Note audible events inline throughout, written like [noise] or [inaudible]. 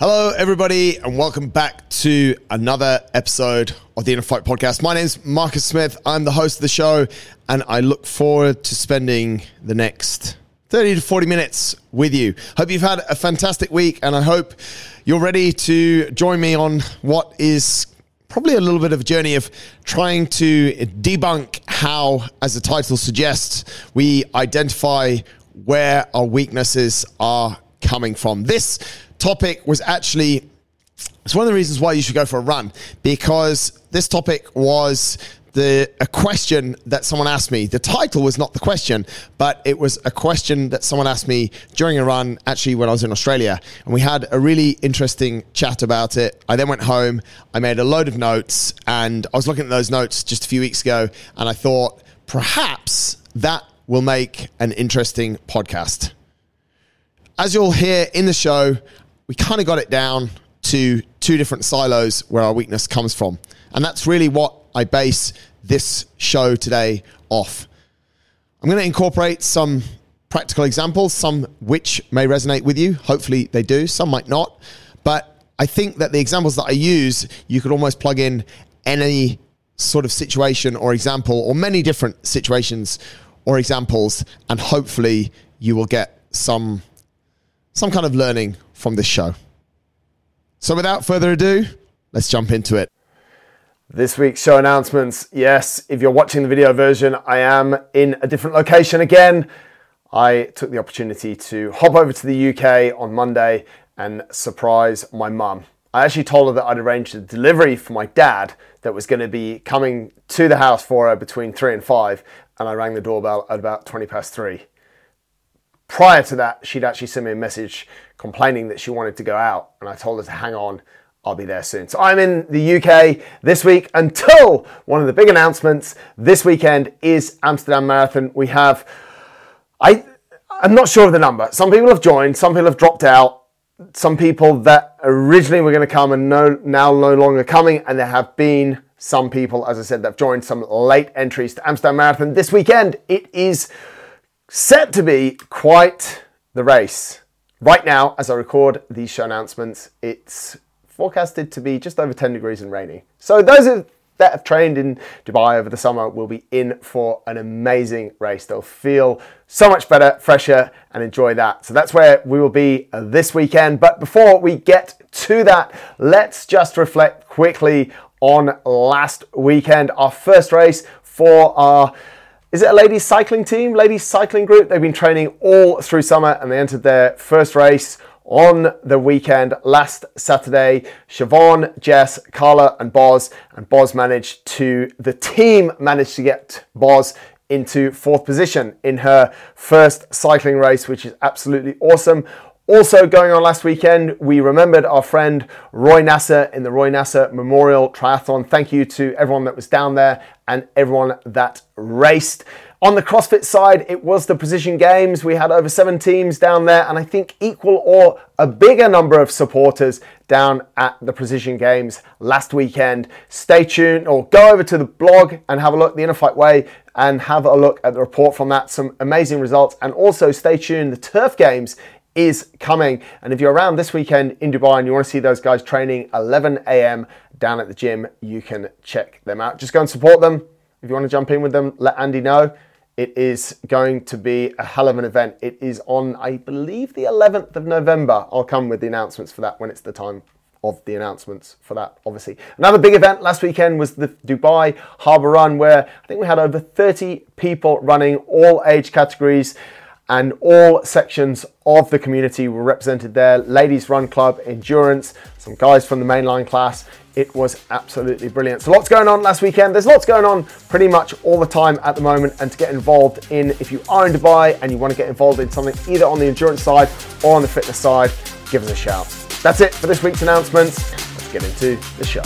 Hello, everybody, and welcome back to another episode of the InnerFight Podcast. My name is Marcus Smith. I'm the host of the show, and I look forward to spending the next 30 to 40 minutes with you. Hope you've had a fantastic week, and I hope you're ready to join me on what is probably a little bit of a journey of trying to debunk how, as the title suggests, we identify where our weaknesses are coming from. This topic was actually it's one of the reasons why you should go for a run because this topic was the a question that someone asked me. The title was not the question, but it was a question that someone asked me during a run actually when I was in Australia and we had a really interesting chat about it. I then went home, I made a load of notes and I was looking at those notes just a few weeks ago and I thought perhaps that will make an interesting podcast. As you'll hear in the show, we kind of got it down to two different silos where our weakness comes from. And that's really what I base this show today off. I'm going to incorporate some practical examples, some which may resonate with you. Hopefully they do, some might not. But I think that the examples that I use, you could almost plug in any sort of situation or example, or many different situations or examples, and hopefully you will get some some kind of learning from this show. So without further ado, let's jump into it. This week's show announcements. Yes, if you're watching the video version, I am in a different location again. I took the opportunity to hop over to the UK on Monday and surprise my mum. I actually told her that I'd arranged a delivery for my dad that was going to be coming to the house for her between three and five, and I rang the doorbell at about 20 past three prior to that, she'd actually sent me a message complaining that she wanted to go out, and I told her to hang on. I'll be there soon. So I'm in the UK this week until one of the big announcements this weekend is Amsterdam Marathon. We have, I, I'm not sure of the number. Some people have joined, some people have dropped out, some people that originally were going to come and no, now no longer coming, and there have been some people, as I said, that have joined some late entries to Amsterdam Marathon this weekend. It is set to be quite the race. Right now, as I record these show announcements, it's forecasted to be just over 10 degrees and rainy. So those that have trained in Dubai over the summer will be in for an amazing race. They'll feel so much better, fresher, and enjoy that. So that's where we will be uh, this weekend. But before we get to that, let's just reflect quickly on last weekend, our first race for our is it a ladies cycling team, ladies cycling group? They've been training all through summer and they entered their first race on the weekend last Saturday. Siobhan, Jess, Carla, and Boz. And Boz managed to, the team managed to get Boz into fourth position in her first cycling race, which is absolutely awesome. Also, going on last weekend, we remembered our friend Roy Nasser in the Roy Nasser Memorial Triathlon. Thank you to everyone that was down there and everyone that raced. On the CrossFit side, it was the Precision Games. We had over seven teams down there, and I think equal or a bigger number of supporters down at the Precision Games last weekend. Stay tuned or go over to the blog and have a look, the InnerFight Way, and have a look at the report from that. Some amazing results. And also stay tuned, the Turf Games is coming. And if you're around this weekend in Dubai and you want to see those guys training 11 a.m. down at the gym, you can check them out. Just go and support them. If you want to jump in with them, let Andy know. It is going to be a hell of an event. It is on, I believe, the 11th of November. I'll come with the announcements for that when it's the time of the announcements for that, obviously. Another big event last weekend was the Dubai Harbour Run, where I think we had over 30 people running all age categories and all sections of the community were represented there. Ladies Run Club, Endurance, some guys from the mainline class. It was absolutely brilliant. So lots going on last weekend. There's lots going on pretty much all the time at the moment. And to get involved in, if you are in Dubai and you want to get involved in something either on the endurance side or on the fitness side, give us a shout. That's it for this week's announcements. Let's get into the show.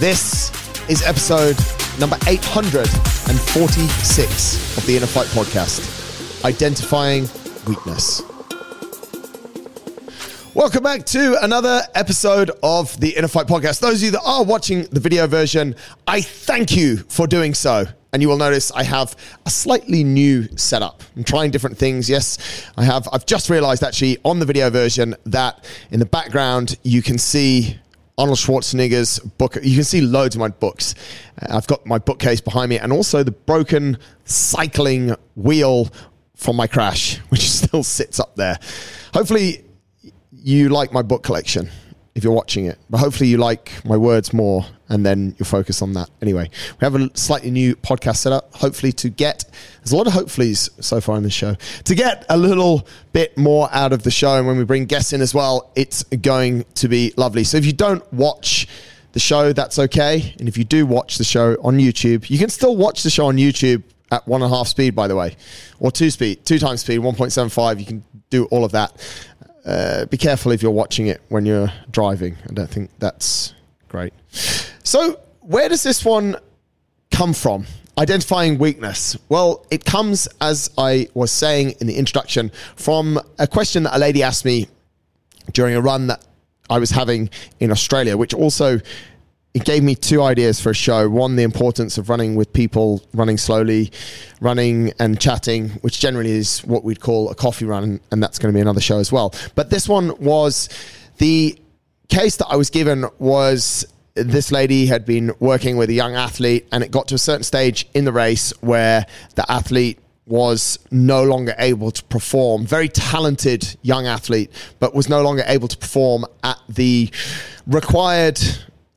This is episode number 846 of the InnerFight podcast Identifying Weakness. Welcome back to another episode of the InnerFight podcast. Those of you that are watching the video version, I thank you for doing so. and you will notice I have a slightly new setup. I'm trying different things. Yes, I have. I've just realized actually on the video version that in the background you can see Arnold Schwarzenegger's book. You can see loads of my books. Uh, I've got my bookcase behind me and also the broken cycling wheel from my crash, [laughs] which still sits up there. Hopefully, you like my book collection if you're watching it. But hopefully you like my words more and then you'll focus on that. Anyway, we have a slightly new podcast setup, hopefully to get, there's a lot of hopefullys so far in the show, to get a little bit more out of the show. And when we bring guests in as well, it's going to be lovely. So if you don't watch, the show, that's okay. And if you do watch the show on YouTube, you can still watch the show on YouTube at one and a half speed, by the way, or two speed, two times speed, 1.75. You can do all of that. Uh, be careful if you're watching it when you're driving. I don't think that's great. So, where does this one come from? Identifying weakness. Well, it comes, as I was saying in the introduction, from a question that a lady asked me during a run that I was having in Australia, which also it gave me two ideas for a show. One, the importance of running with people, running slowly, running and chatting, which generally is what we'd call a coffee run, and that's going to be another show as well. But this one was the case that I was given was this lady had been working with a young athlete, and it got to a certain stage in the race where the athlete was no longer able to perform. Very talented young athlete, but was no longer able to perform at the required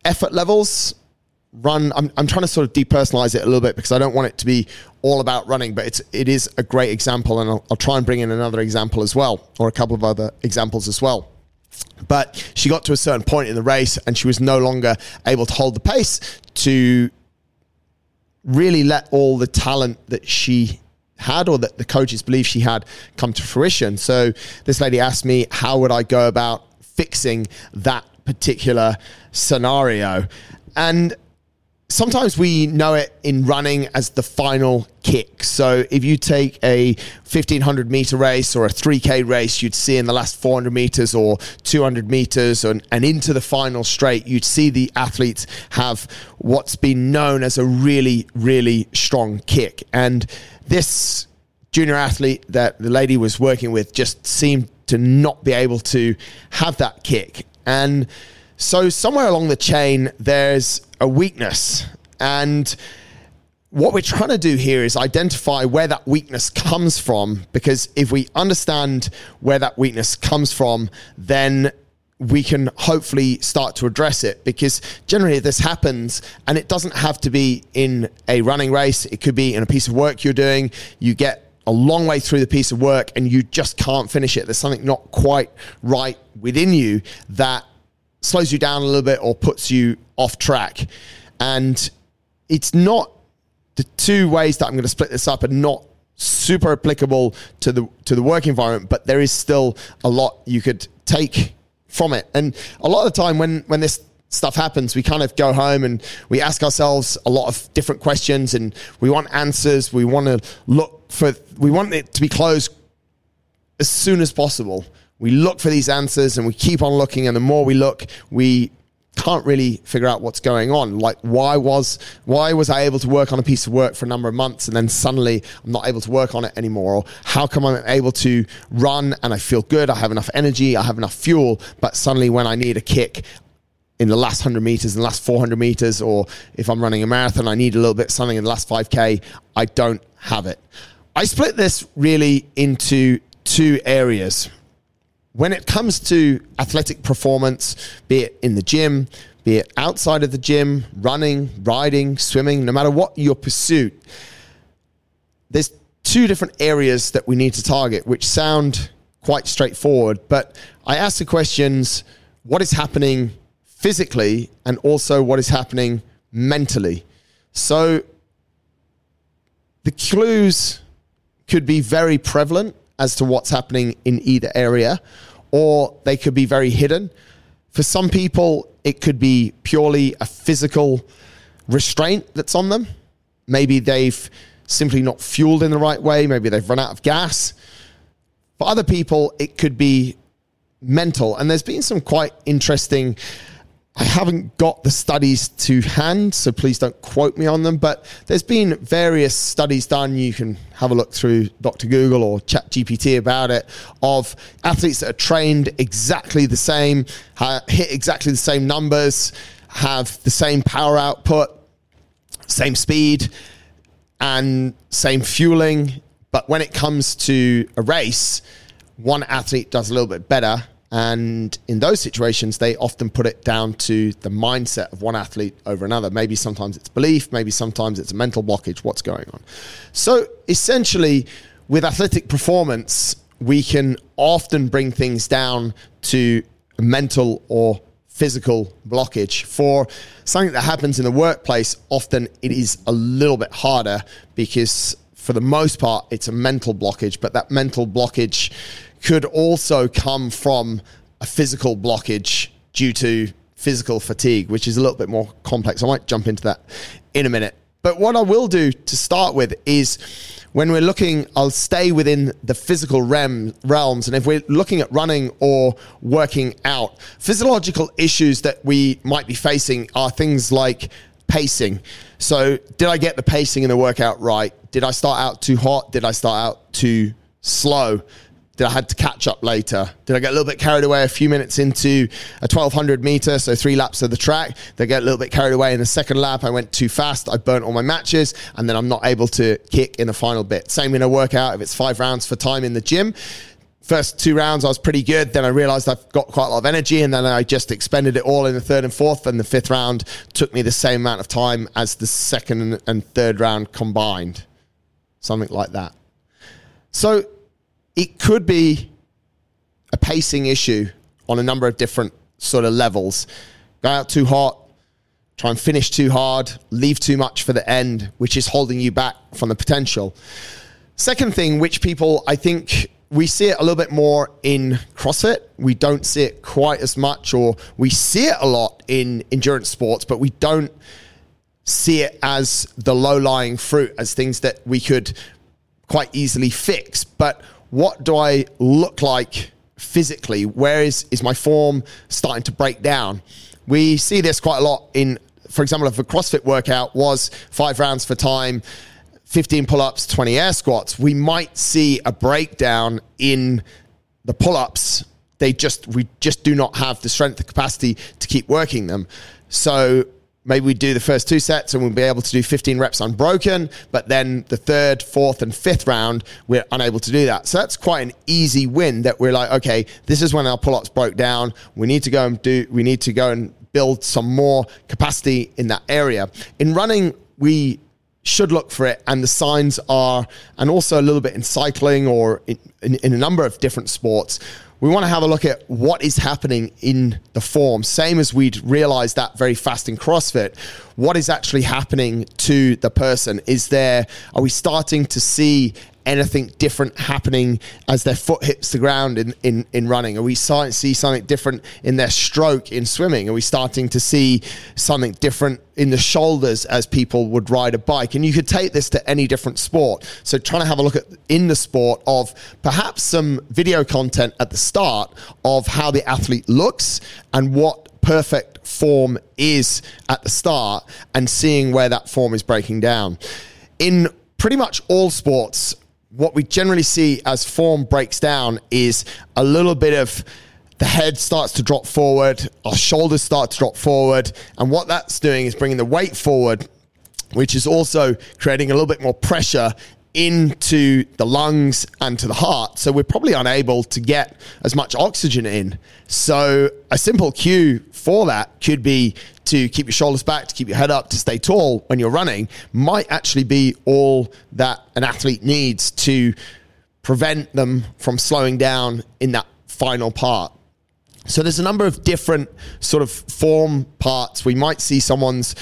effort levels run I'm, I'm trying to sort of depersonalize it a little bit because i don't want it to be all about running but it's it is a great example and I'll, I'll try and bring in another example as well or a couple of other examples as well. But she got to a certain point in the race and she was no longer able to hold the pace to really let all the talent that she had or that the coaches believe she had come to fruition. So this lady asked me how would i go about fixing that particular scenario. And sometimes we know it in running as the final kick. So if you take a 1500 meter race or a 3K race, you'd see in the last 400 meters or 200 meters and, and into the final straight, you'd see the athletes have what's been known as a really, really strong kick. And this junior athlete that the lady was working with just seemed to not be able to have that kick. And so, somewhere along the chain, there's a weakness. And what we're trying to do here is identify where that weakness comes from. Because if we understand where that weakness comes from, then we can hopefully start to address it because generally this happens and it doesn't have to be in a running race. It could be in a piece of work you're doing. You get a long way through the piece of work and you just can't finish it. There's something not quite right within you that slows you down a little bit or puts you off track. And it's not the two ways that I'm going to split this up are not super applicable to the to the work environment, but there is still a lot you could take from it. And a lot of the time when when this stuff happens, we kind of go home and we ask ourselves a lot of different questions and we want answers. We want to look for we want it to be closed as soon as possible. We look for these answers and we keep on looking and the more we look we can't really figure out what's going on. Like why was why was i able to work on a piece of work for a number of months and then suddenly i'm not able to work on it anymore? Or how come i'm able to run and i feel good i have enough energy i have enough fuel but suddenly when i need a kick in the last 100 meters in the last 400 meters or if i'm running a marathon i need a little bit something in the last 5k i don't have it i split this really into two areas when it comes to athletic performance, be it in the gym, be it outside of the gym, running, riding, swimming, no matter what your pursuit, there's two different areas that we need to target, which sound quite straightforward. But I ask the questions what is happening physically and also what is happening mentally? So the clues could be very prevalent as to what's happening in either area, or they could be very hidden. For some people, it could be purely a physical restraint that's on them. Maybe they've simply not fueled in the right way. Maybe they've run out of gas. For other people, it could be mental. And there's been some quite interesting I haven't got the studies to hand, so please don't quote me on them. But there's been various studies done. You can have a look through Dr. Google or ChatGPT about it of athletes that are trained exactly the same, hit exactly the same numbers, have the same power output, same speed, and same fueling. But when it comes to a race, one athlete does a little bit better and in those situations, they often put it down to the mindset of one athlete over another. Maybe sometimes it's belief, maybe sometimes it's a mental blockage, what's going on. So essentially, with athletic performance, we can often bring things down to mental or physical blockage. For something that happens in the workplace, often it is a little bit harder because for the most part, it's a mental blockage, but that mental blockage could also come from a physical blockage due to physical fatigue, which is a little bit more complex. I might jump into that in a minute. But what I will do to start with is when we're looking, I'll stay within the physical realm, realms. And if we're looking at running or working out, physiological issues that we might be facing are things like pacing. So, did I get the pacing in the workout right? Did I start out too hot? Did I start out too slow? Did I had to catch up later? Did I get a little bit carried away a few minutes into a 1200 meter, so three laps of the track? Did I get a little bit carried away in the second lap? I went too fast. I burnt all my matches, and then I'm not able to kick in the final bit. Same in a workout. If it's five rounds for time in the gym, first two rounds I was pretty good. Then I realized I've got quite a lot of energy, and then I just expended it all in the third and fourth. And the fifth round took me the same amount of time as the second and third round combined, something like that. So it could be a pacing issue on a number of different sort of levels. Go out too hot, try and finish too hard, leave too much for the end, which is holding you back from the potential. Second thing, which people, I think, we see it a little bit more in CrossFit. We don't see it quite as much, or we see it a lot in endurance sports, but we don't see it as the low lying fruit, as things that we could quite easily fix. But what do I look like physically? Where is, is my form starting to break down? We see this quite a lot in, for example, if a CrossFit workout was five rounds for time, 15 pull ups, 20 air squats, we might see a breakdown in the pull ups. They just, we just do not have the strength the capacity to keep working them. So maybe we do the first two sets and we'll be able to do 15 reps unbroken, but then the third, fourth, and fifth round, we're unable to do that. So that's quite an easy win that we're like, okay, this is when our pull ups broke down. We need to go and do, we need to go and build some more capacity in that area. In running, we should look for it and the signs are and also a little bit in cycling or in, in, in a number of different sports we want to have a look at what is happening in the form. Same as we'd realized that very fast in CrossFit. What is actually happening to the person? Is there, are we starting to see anything different happening as their foot hits the ground in, in, in running? Are we starting to see something different in their stroke in swimming? Are we starting to see something different in the shoulders as people would ride a bike? And you could take this to any different sport. So trying to have a look at in the sport of perhaps some video content at the start of how the athlete looks and what perfect form is at the start and seeing where that form is breaking down. In pretty much all sports, what we generally see as form breaks down is a little bit of the head starts to drop forward, our shoulders start to drop forward, and what that's doing is bringing the weight forward, which is also creating a little bit more pressure into the lungs and to the heart. So we're probably unable to get as much oxygen in. So a simple cue for that could be to keep your shoulders back, to keep your head up, to stay tall when you're running, might actually be all that an athlete needs to prevent them from slowing down in that final part. So there's a number of different sort of form parts. We might see someone's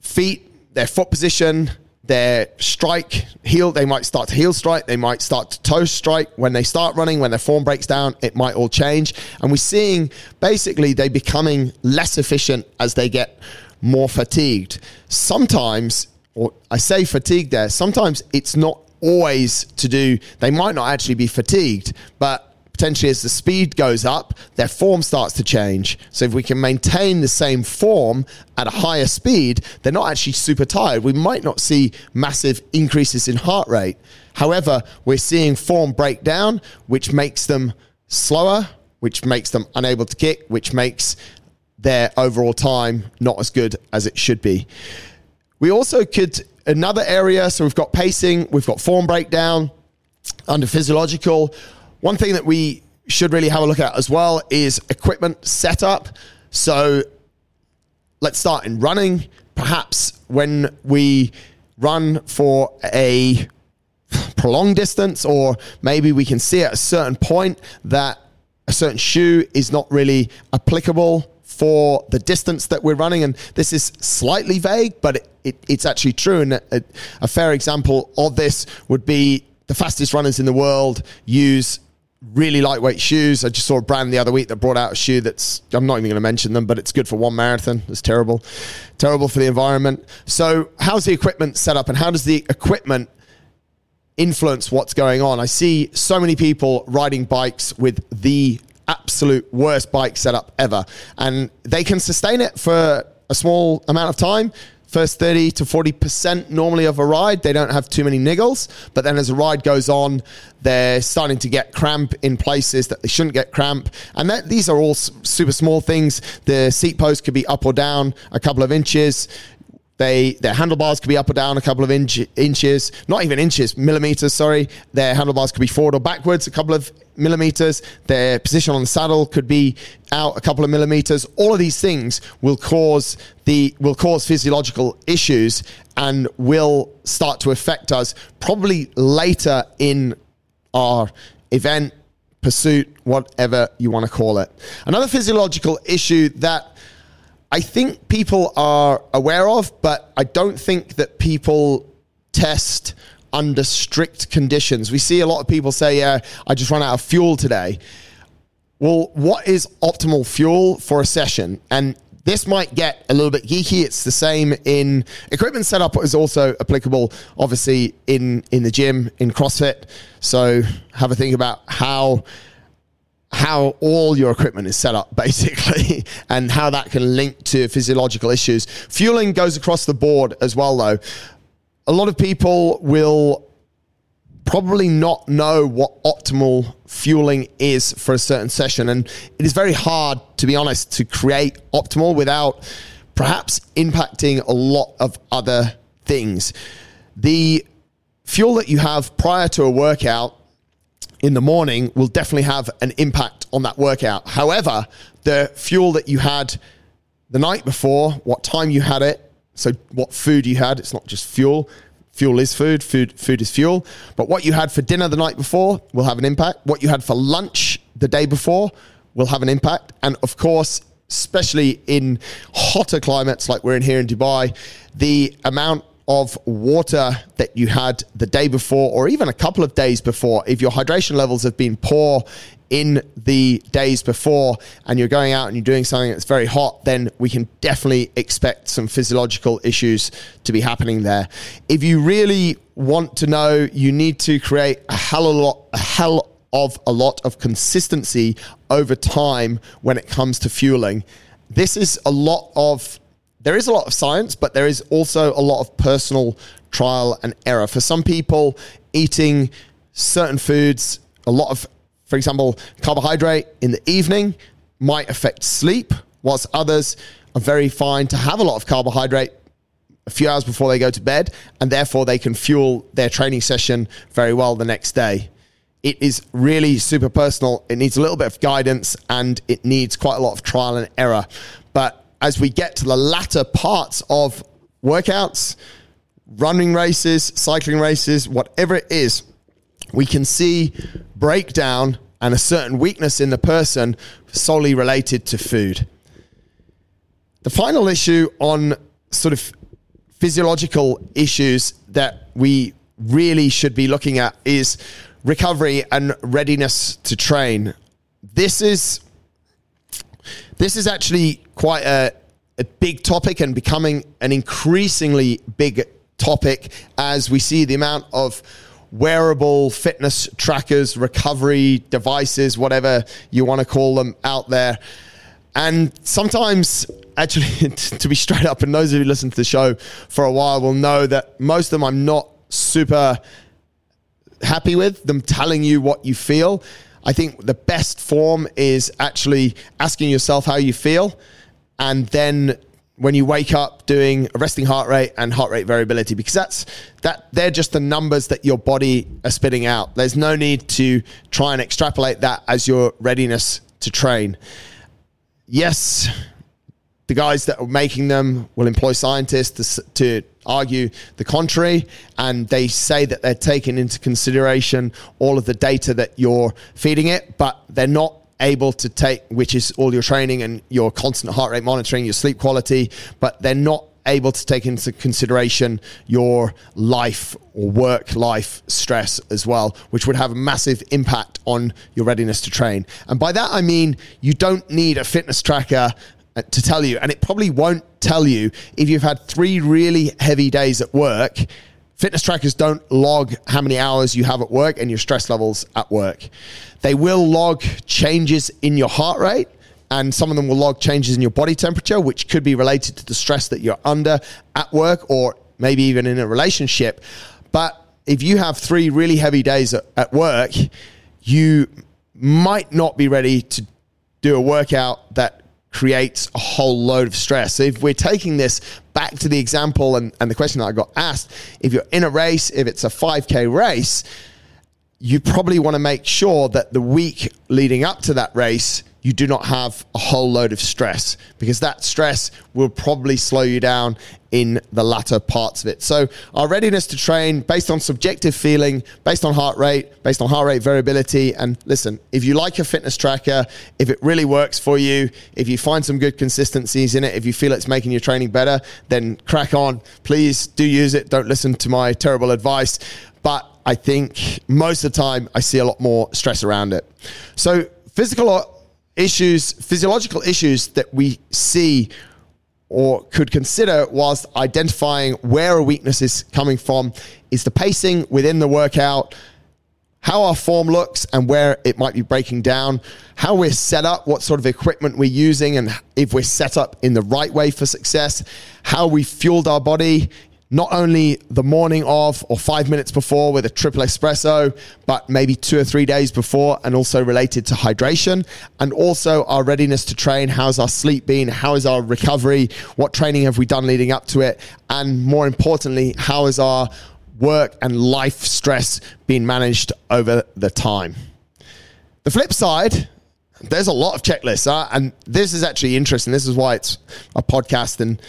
feet, their foot position, their strike heel they might start to heel strike they might start to toe strike. When they start running when their form breaks down it might all change. And we're seeing basically they becoming less efficient as they get more fatigued. Sometimes or i say fatigued there sometimes it's not always to do they might not actually be fatigued but potentially as the speed goes up, their form starts to change. So if we can maintain the same form at a higher speed, they're not actually super tired. We might not see massive increases in heart rate. However, we're seeing form break down, which makes them slower, which makes them unable to kick, which makes their overall time not as good as it should be. We also could, another area, so we've got pacing, we've got form breakdown under physiological. One thing that we should really have a look at as well is equipment setup. So let's start in running. Perhaps when we run for a prolonged distance, or maybe we can see at a certain point that a certain shoe is not really applicable for the distance that we're running. And this is slightly vague, but it, it, it's actually true. And a, a fair example of this would be the fastest runners in the world use really lightweight shoes. I just saw a brand the other week that brought out a shoe that's, I'm not even going to mention them, but it's good for one marathon. It's terrible. Terrible for the environment. So, how's the equipment set up and how does the equipment influence what's going on? I see so many people riding bikes with the absolute worst bike setup ever, and they can sustain it for a small amount of time first 30 to 40% normally of a ride. They don't have too many niggles. But then as a ride goes on, they're starting to get cramp in places that they shouldn't get cramp. And that, these are all super small things. The seat post could be up or down a couple of inches. They their handlebars could be up or down a couple of inch, inches, not even inches, millimeters. Sorry, their handlebars could be forward or backwards a couple of millimeters. Their position on the saddle could be out a couple of millimeters. All of these things will cause the will cause physiological issues and will start to affect us probably later in our event pursuit, whatever you want to call it. Another physiological issue that I think people are aware of, but I don't think that people test under strict conditions. We see a lot of people say, Yeah, I just ran out of fuel today. Well, what is optimal fuel for a session? And this might get a little bit geeky. It's the same in equipment setup is also applicable, obviously in in the gym in CrossFit. So have a think about how how all your equipment is set up [laughs] basically and how that can link to physiological issues. Fueling goes across the board as well though. A lot of people will probably not know what optimal fueling is for a certain session and it is very hard to be honest to create optimal without perhaps impacting a lot of other things. The fuel that you have prior to a workout in the morning will definitely have an impact on that workout. However, the fuel that you had the night before, what time you had it, so what food you had, it's not just fuel. Fuel is food, food food is fuel. But what you had for dinner the night before will have an impact. What you had for lunch the day before will have an impact. And of course, especially in hotter climates like we're in here in Dubai, the amount of water that you had the day before or even a couple of days before, if your hydration levels have been poor in the days before and you're going out and you're doing something that's very hot, then we can definitely expect some physiological issues to be happening there. If you really want to know, you need to create a hell of a lot, a hell of a lot of consistency over time when it comes to fueling. This is a lot of there is a lot of science, but there is also a lot of personal trial and error. For some people, eating certain foods, a lot of, for example, carbohydrate in the evening might affect sleep, whilst others are very fine to have a lot of carbohydrate a few hours before they go to bed, and therefore they can fuel their training session very well the next day. It is really super personal. It needs a little bit of guidance and it needs quite a lot of trial and error. But as we get to the latter parts of workouts, running races, cycling races, whatever it is, we can see breakdown and a certain weakness in the person solely related to food. The final issue on sort of physiological issues that we really should be looking at is recovery and readiness to train. This is this is actually quite a, a big topic and becoming an increasingly big topic as we see the amount of wearable fitness trackers, recovery devices, whatever you want to call them out there. And sometimes, actually, [laughs] to be straight up, and those of you who listen to the show for a while will know that most of them I'm not super happy with, them telling you what you feel. I think the best form is actually asking yourself how you feel and then when you wake up doing a resting heart rate and heart rate variability because that's that they're just the numbers that your body are spitting out. There's no need to try and extrapolate that as your readiness to train. Yes the guys that are making them will employ scientists to, to argue the contrary and they say that they're taking into consideration all of the data that you're feeding it but they're not able to take, which is all your training and your constant heart rate monitoring, your sleep quality, but they're not able to take into consideration your life or work life stress as well, which would have a massive impact on your readiness to train. And by that, I mean you don't need a fitness tracker Uh, to tell you, and it probably won't tell you if you've had three really heavy days at work Fitness trackers don't log how many hours you have at work and your stress levels at work. They will log changes in your heart rate and some of them will log changes in your body temperature, which could be related to the stress that you're under at work or maybe even in a relationship. But if you have three really heavy days at work, you might not be ready to do a workout that creates a whole load of stress. So if we're taking this back to the example and, and the question that I got asked, if you're in a race, if it's a 5K race, you probably want to make sure that the week leading up to that race, you do not have a whole load of stress because that stress will probably slow you down in the latter parts of it. So, our readiness to train based on subjective feeling, based on heart rate, based on heart rate variability. And listen, if you like a fitness tracker, if it really works for you, if you find some good consistencies in it, if you feel it's making your training better, then crack on. Please do use it. Don't listen to my terrible advice. But I think most of the time I see a lot more stress around it. So, physical issues, physiological issues that we see or could consider whilst identifying where a weakness is coming from is the pacing within the workout, how our form looks and where it might be breaking down, how we're set up, what sort of equipment we're using, and if we're set up in the right way for success, how we fueled our body not only the morning of or five minutes before with a triple espresso, but maybe two or three days before, and also related to hydration and also our readiness to train. How's our sleep been? How is our recovery? What training have we done leading up to it? And more importantly, how is our work and life stress being managed over the time? The flip side, there's a lot of checklists, and this is actually interesting. This is why it's a podcast and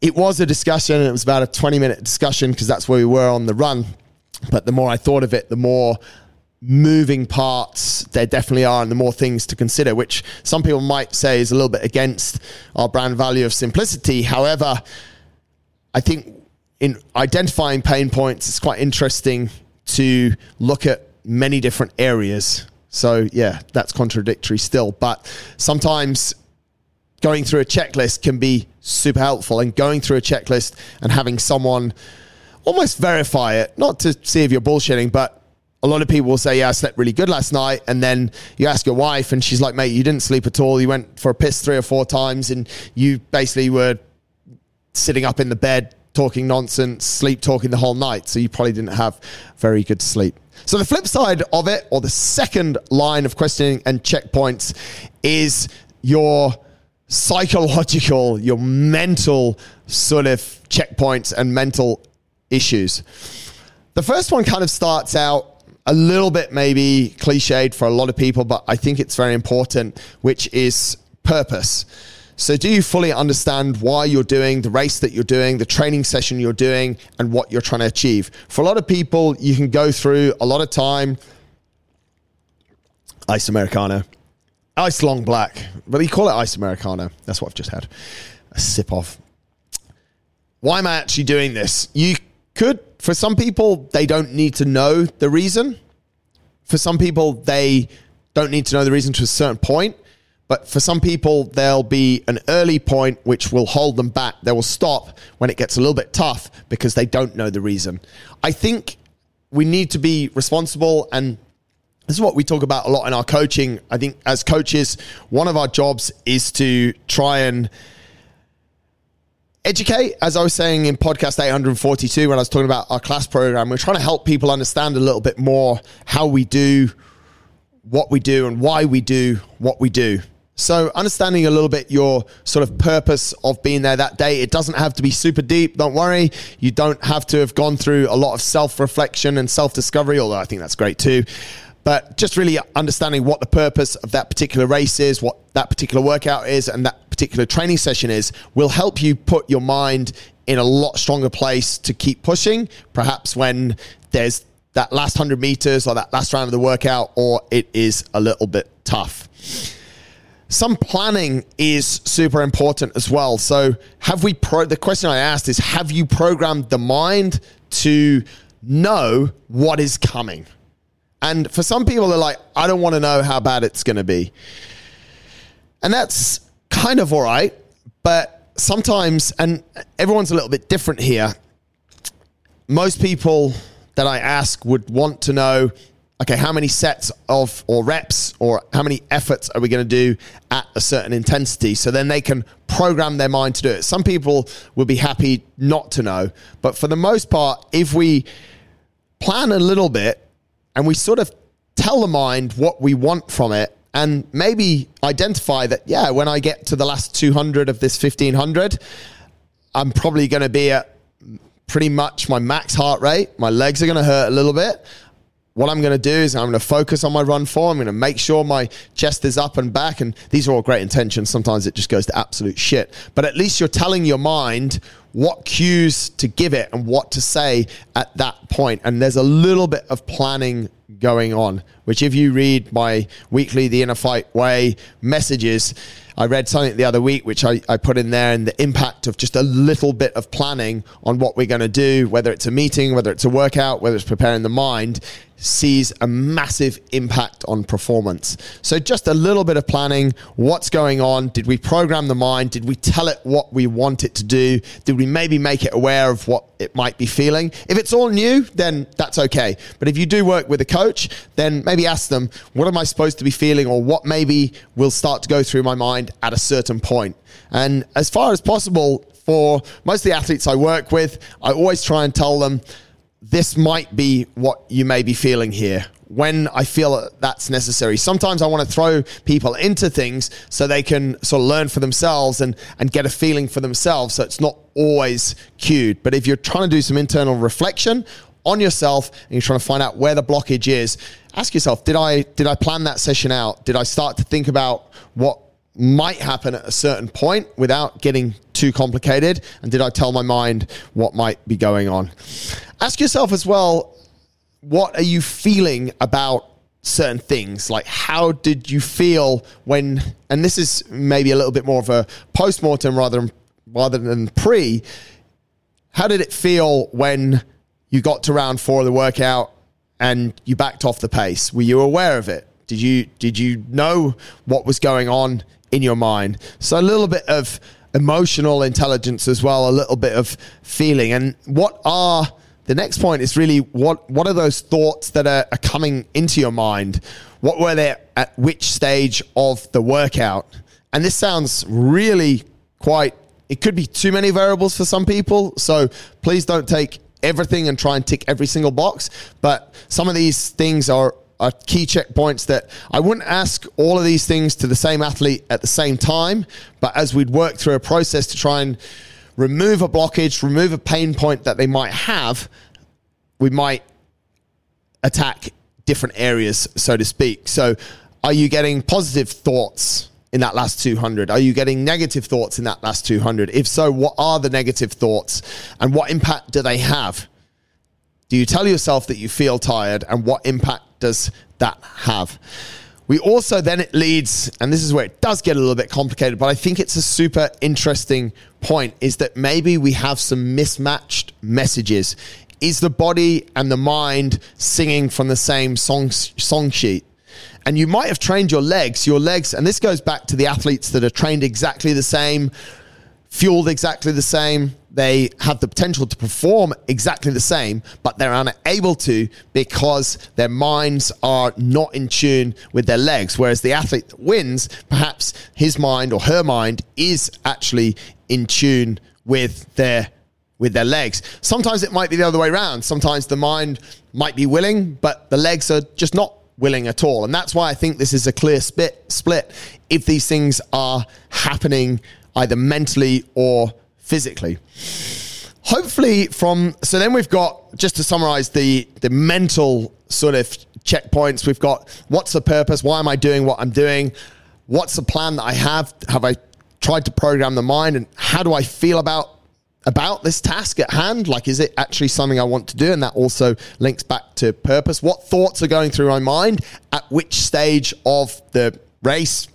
it was a discussion and it was about a 20 minute discussion because that's where we were on the run. But the more I thought of it, the more moving parts there definitely are and the more things to consider, which some people might say is a little bit against our brand value of simplicity. However, I think in identifying pain points, it's quite interesting to look at many different areas. So, yeah, that's contradictory still. But sometimes going through a checklist can be super helpful and going through a checklist and having someone almost verify it, not to see if you're bullshitting, but a lot of people will say, Yeah, I slept really good last night. And then you ask your wife, and she's like, Mate, you didn't sleep at all. You went for a piss three or four times, and you basically were sitting up in the bed talking nonsense, sleep talking the whole night. So you probably didn't have very good sleep. So the flip side of it, or the second line of questioning and checkpoints, is your psychological, your mental sort of checkpoints and mental issues. The first one kind of starts out a little bit maybe cliched for a lot of people, but I think it's very important, which is purpose. So, do you fully understand why you're doing the race that you're doing, the training session you're doing, and what you're trying to achieve? For a lot of people, you can go through a lot of time. Ice Americano. Ice long black, but you call it ice americano. That's what I've just had a sip of. Why am I actually doing this? You could, for some people, they don't need to know the reason. For some people, they don't need to know the reason to a certain point. But for some people, there'll be an early point which will hold them back. They will stop when it gets a little bit tough because they don't know the reason. I think we need to be responsible and this is what we talk about a lot in our coaching. I think as coaches, one of our jobs is to try and educate. As I was saying in podcast 842, when I was talking about our class program, we're trying to help people understand a little bit more how we do what we do and why we do what we do. So, understanding a little bit your sort of purpose of being there that day, it doesn't have to be super deep. Don't worry. You don't have to have gone through a lot of self reflection and self discovery, although I think that's great too. But just really understanding what the purpose of that particular race is, what that particular workout is, and that particular training session is will help you put your mind in a lot stronger place to keep pushing. Perhaps when there's that last 100 meters or that last round of the workout, or it is a little bit tough some planning is super important as well. So, have we pro? The question I asked is, have you programmed the mind to know what is coming? And for some people, they're like, I don't want to know how bad it's going to be, and that's kind of all right. But sometimes, and everyone's a little bit different here. Most people that I ask would want to know okay, how many sets of or reps or how many efforts are we going to do at a certain intensity? So then they can program their mind to do it. Some people will be happy not to know, but for the most part, if we plan a little bit and we sort of tell the mind what we want from it and maybe identify that, yeah, when I get to the last 200 of this 1500, I'm probably going to be at pretty much my max heart rate. My legs are going to hurt a little bit what I'm going to do is I'm going to focus on my run form. I'm going to make sure my chest is up and back. And these are all great intentions. Sometimes it just goes to absolute shit. But at least you're telling your mind what cues to give it and what to say at that point. And there's a little bit of planning going on, which if you read my weekly The InnerFight Way messages, I read something the other week, which I, I put in there, and the impact of just a little bit of planning on what we're going to do, whether it's a meeting, whether it's a workout, whether it's preparing the mind, sees a massive impact on performance. So, just a little bit of planning what's going on? Did we program the mind? Did we tell it what we want it to do? Did we maybe make it aware of what it might be feeling? If it's all new, then that's okay. But if you do work with a coach, then maybe ask them, what am I supposed to be feeling, or what maybe will start to go through my mind at a certain point? And as far as possible, for most of the athletes I work with, I always try and tell them, this might be what you may be feeling here when I feel that's necessary. Sometimes I want to throw people into things so they can sort of learn for themselves and, and get a feeling for themselves. So it's not always cued. But if you're trying to do some internal reflection on yourself and you're trying to find out where the blockage is, ask yourself, did I did I plan that session out? Did I start to think about what might happen at a certain point without getting too complicated? And did I tell my mind what might be going on? Ask yourself as well, what are you feeling about certain things? Like, how did you feel when, and this is maybe a little bit more of a post mortem rather than, rather than pre. How did it feel when you got to round four of the workout and you backed off the pace? Were you aware of it? Did you did you know what was going on in your mind. So a little bit of emotional intelligence as well, a little bit of feeling. And what are the next point is really what what are those thoughts that are, are coming into your mind? What were they at which stage of the workout? And this sounds really quite it could be too many variables for some people. So please don't take everything and try and tick every single box. But some of these things are are key checkpoints that I wouldn't ask all of these things to the same athlete at the same time, but as we'd work through a process to try and remove a blockage, remove a pain point that they might have, we might attack different areas, so to speak. So, are you getting positive thoughts in that last 200? Are you getting negative thoughts in that last 200? If so, what are the negative thoughts and what impact do they have? Do you tell yourself that you feel tired and what impact does that have? We also then it leads, and this is where it does get a little bit complicated, but I think it's a super interesting point is that maybe we have some mismatched messages. Is the body and the mind singing from the same song, song sheet? And you might have trained your legs, your legs, and this goes back to the athletes that are trained exactly the same fueled exactly the same. They have the potential to perform exactly the same, but they're unable to because their minds are not in tune with their legs. Whereas the athlete that wins, perhaps his mind or her mind is actually in tune with their with their legs. Sometimes it might be the other way around. Sometimes the mind might be willing, but the legs are just not willing at all. And that's why I think this is a clear split split if these things are happening either mentally or physically. Hopefully from so then we've got just to summarize the the mental sort of checkpoints. We've got what's the purpose? Why am I doing what I'm doing? What's the plan that I have? Have I tried to program the mind and how do I feel about about this task at hand? Like, is it actually something I want to do? And that also links back to purpose. What thoughts are going through my mind at which stage of the race,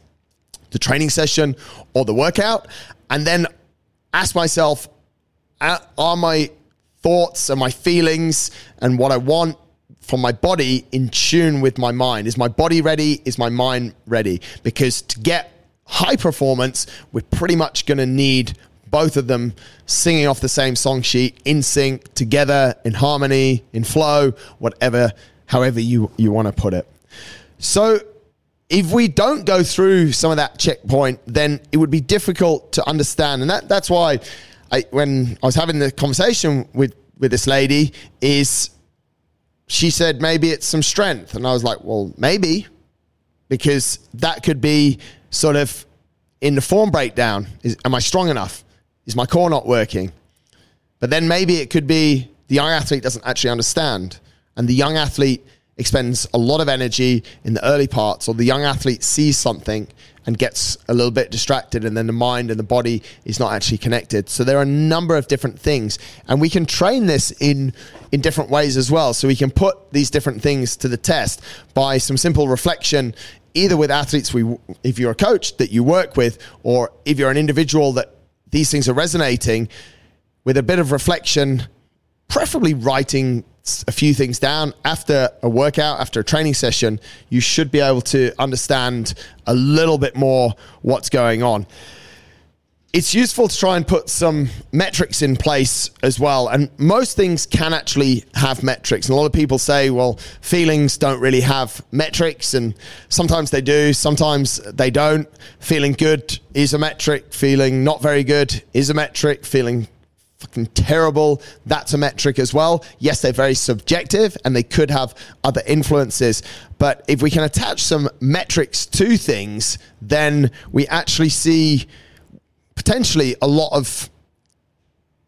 the training session, or the workout? And then ask myself, are my thoughts and my feelings and what I want from my body in tune with my mind? Is my body ready? Is my mind ready? Because to get high performance, we're pretty much going to need both of them singing off the same song sheet in sync, together, in harmony, in flow, whatever, however you, you want to put it. So if we don't go through some of that checkpoint, then it would be difficult to understand. And that, that's why I, when I was having the conversation with, with this lady is she said, maybe it's some strength. And I was like, well, maybe because that could be sort of in the form breakdown. Is, am I strong enough? Is my core not working? But then maybe it could be the young athlete doesn't actually understand. And the young athlete expends a lot of energy in the early parts, or the young athlete sees something and gets a little bit distracted, and then the mind and the body is not actually connected. So there are a number of different things, and we can train this in in different ways as well. So we can put these different things to the test by some simple reflection, either with athletes we, if you're a coach that you work with, or if you're an individual that these things are resonating with a bit of reflection, preferably writing a few things down after a workout, after a training session, you should be able to understand a little bit more what's going on it's useful to try and put some metrics in place as well. And most things can actually have metrics. And a lot of people say, well, feelings don't really have metrics. And sometimes they do, sometimes they don't. Feeling good is a metric. Feeling not very good is a metric. Feeling fucking terrible, that's a metric as well. Yes, they're very subjective and they could have other influences. But if we can attach some metrics to things, then we actually see potentially a lot of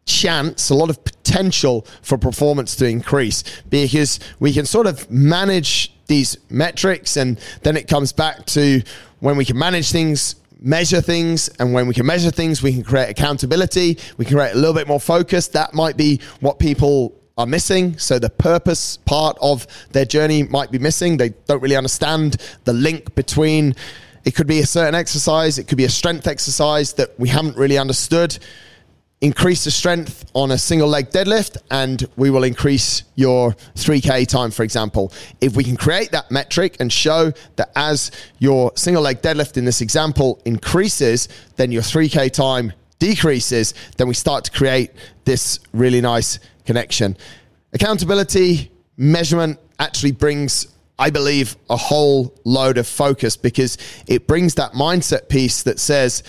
chance, a lot of potential for performance to increase because we can sort of manage these metrics and then it comes back to when we can manage things measure things and when we can measure things we can create accountability we can create a little bit more focus. That might be what people are missing. So the purpose part of their journey might be missing. They don't really understand the link between it could be a certain exercise, it could be a strength exercise that we haven't really understood. Increase the strength on a single leg deadlift, and we will increase your 3K time, for example. If we can create that metric and show that as your single leg deadlift in this example increases, then your 3K time decreases, then we start to create this really nice connection. Accountability, measurement actually brings I believe, a whole load of focus because it brings that mindset piece that says,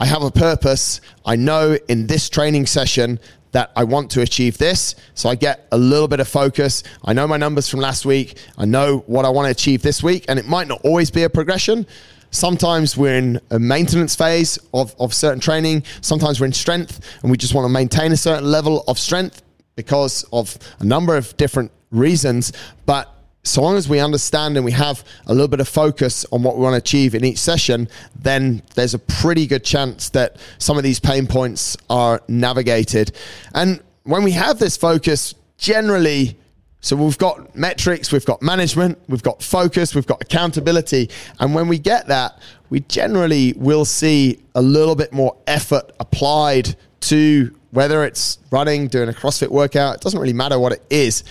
I have a purpose. I know in this training session that I want to achieve this. So I get a little bit of focus. I know my numbers from last week. I know what I want to achieve this week. And it might not always be a progression. Sometimes we're in a maintenance phase of, of certain training. Sometimes we're in strength and we just want to maintain a certain level of strength because of a number of different reasons. But so long as we understand and we have a little bit of focus on what we want to achieve in each session, then there's a pretty good chance that some of these pain points are navigated. And when we have this focus, generally, so we've got metrics, we've got management, we've got focus, we've got accountability. And when we get that, we generally will see a little bit more effort applied to whether it's running, doing a CrossFit workout, it doesn't really matter what it is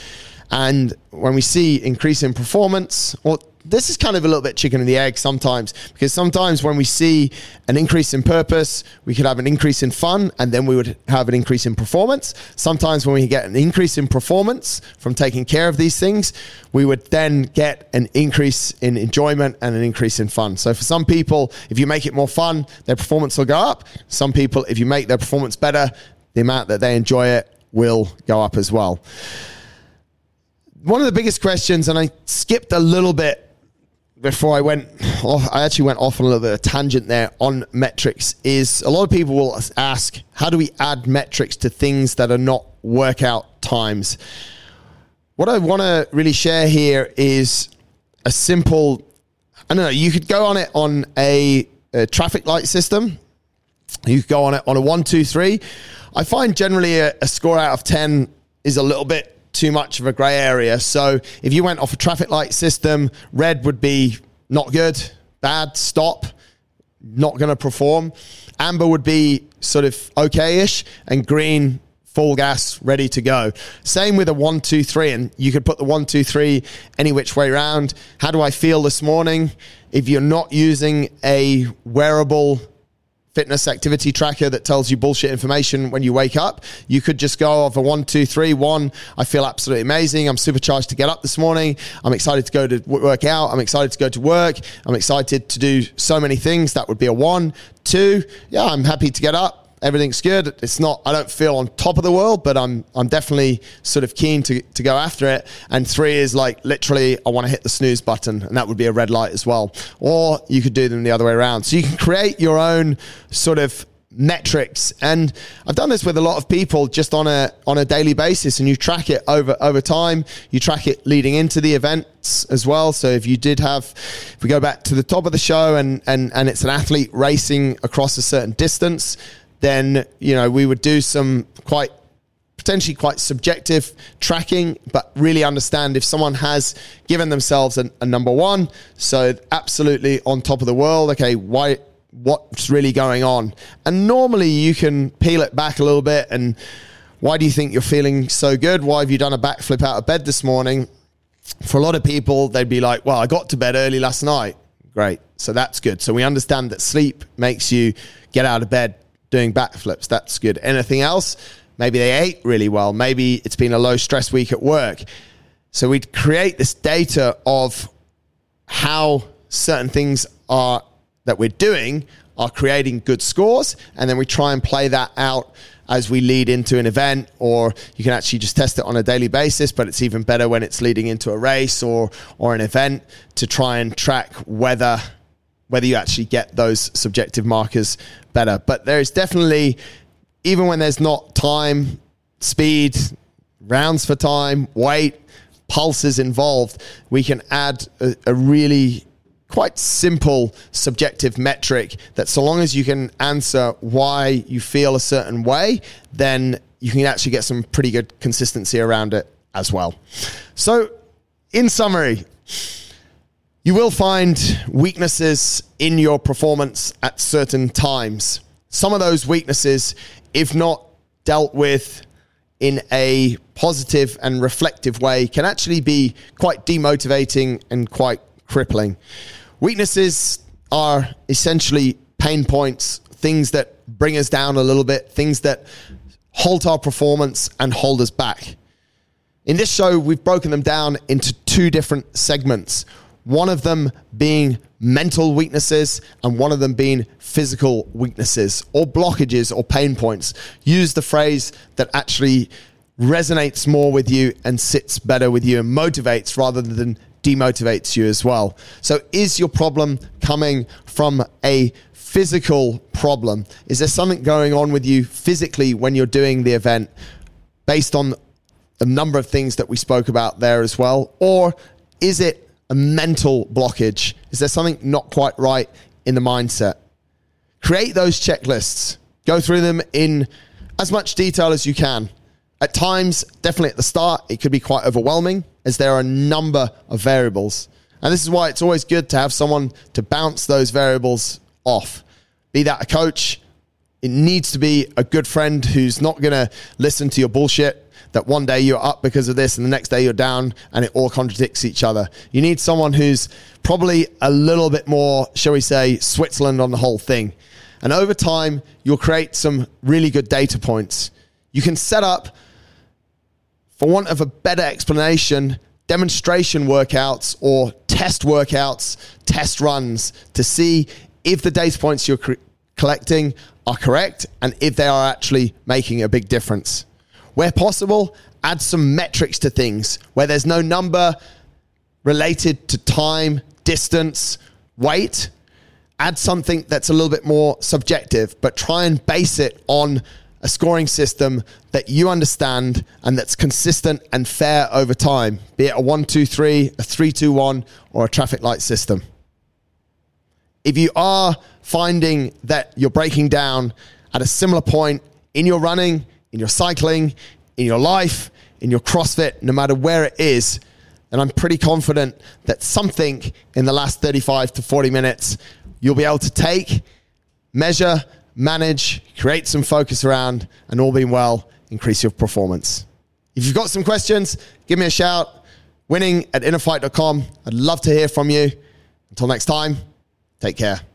and when we see increase in performance, well, this is kind of a little bit chicken and the egg sometimes because sometimes when we see an increase in purpose, we could have an increase in fun and then we would have an increase in performance. Sometimes when we get an increase in performance from taking care of these things, we would then get an increase in enjoyment and an increase in fun. So for some people, if you make it more fun, their performance will go up. Some people, if you make their performance better, the amount that they enjoy it will go up as well. One of the biggest questions, and I skipped a little bit before I went off, I actually went off on a little bit of tangent there on metrics. Is a lot of people will ask, how do we add metrics to things that are not workout times? What I want to really share here is a simple, I don't know, you could go on it on a, a traffic light system. You could go on it on a one, two, three. I find generally a, a score out of 10 is a little bit too much of a grey area. So if you went off a traffic light system, red would be not good, bad, stop, not going to perform. Amber would be sort of okay-ish, and green full gas, ready to go. Same with a one, two, three, and you could put the one, two, three any which way around. How do I feel this morning? If you're not using a wearable fitness activity tracker that tells you bullshit information when you wake up. You could just go off a one, two, three, one. I feel absolutely amazing. I'm supercharged to get up this morning. I'm excited to go to work out. I'm excited to go to work. I'm excited to do so many things. That would be a one. Two, yeah, I'm happy to get up everything's good. It's not, I don't feel on top of the world, but I'm, I'm definitely sort of keen to, to go after it. And three is like literally, I want to hit the snooze button, and that would be a red light as well. Or you could do them the other way around. So you can create your own sort of metrics and I've done this with a lot of people just on a on a daily basis and you track it over over time you track it leading into the events as well so if you did have if we go back to the top of the show and and and it's an athlete racing across a certain distance then you know we would do some quite potentially quite subjective tracking, but really understand if someone has given themselves a, a, number one, so absolutely on top of the world. Okay, why? What's really going on? And normally you can peel it back a little bit. And why do you think you're feeling so good? Why have you done a backflip out of bed this morning? For a lot of people, they'd be like, "Well, I got to bed early last night." Great, so that's good. So we understand that sleep makes you get out of bed doing backflips. That's good. Anything else? Maybe they ate really well. Maybe it's been a low stress week at work. So we'd create this data of how certain things are that we're doing are creating good scores, and then we try and play that out as we lead into an event, or you can actually just test it on a daily basis. But it's even better when it's leading into a race or or an event to try and track whether whether you actually get those subjective markers better. But there is definitely, even when there's not time, speed, rounds for time, weight, pulses involved, we can add a, a really quite simple subjective metric that so long as you can answer why you feel a certain way, then you can actually get some pretty good consistency around it as well. So, in summary, you will find weaknesses in your performance at certain times. Some of those weaknesses, if not dealt with in a positive and reflective way, can actually be quite demotivating and quite crippling. Weaknesses are essentially pain points, things that bring us down a little bit, things that halt our performance and hold us back. In this show, we've broken them down into two different segments one of them being mental weaknesses and one of them being physical weaknesses or blockages or pain points. Use the phrase that actually resonates more with you and sits better with you and motivates rather than demotivates you as well. So, is your problem coming from a physical problem? Is there something going on with you physically when you're doing the event based on a number of things that we spoke about there as well? Or is it a mental blockage? Is there something not quite right in the mindset? Create those checklists. Go through them in as much detail as you can. At times, definitely at the start, it could be quite overwhelming as there are a number of variables. And this is why it's always good to have someone to bounce those variables off. Be that a coach, it needs to be a good friend who's not going to listen to your bullshit that one day you're up because of this and the next day you're down and it all contradicts each other. You need someone who's probably a little bit more, shall we say, Switzerland on the whole thing. And over time, you'll create some really good data points. You can set up, for want of a better explanation, demonstration workouts or test workouts, test runs to see if the data points you're collecting are correct and if they are actually making a big difference. Where possible, add some metrics to things where there's no number related to time, distance, weight. Add something that's a little bit more subjective, but try and base it on a scoring system that you understand and that's consistent and fair over time, be it a 1 2 3, a 3 2 1, or a traffic light system. If you are finding that you're breaking down at a similar point in your running, in your cycling, in your life, in your CrossFit, no matter where it is, then I'm pretty confident that something in the last 35 to 40 minutes you'll be able to take, measure, manage, create some focus around, and all being well, increase your performance. If you've got some questions, give me a shout. Winning at innerfight.com. I'd love to hear from you. Until next time, take care.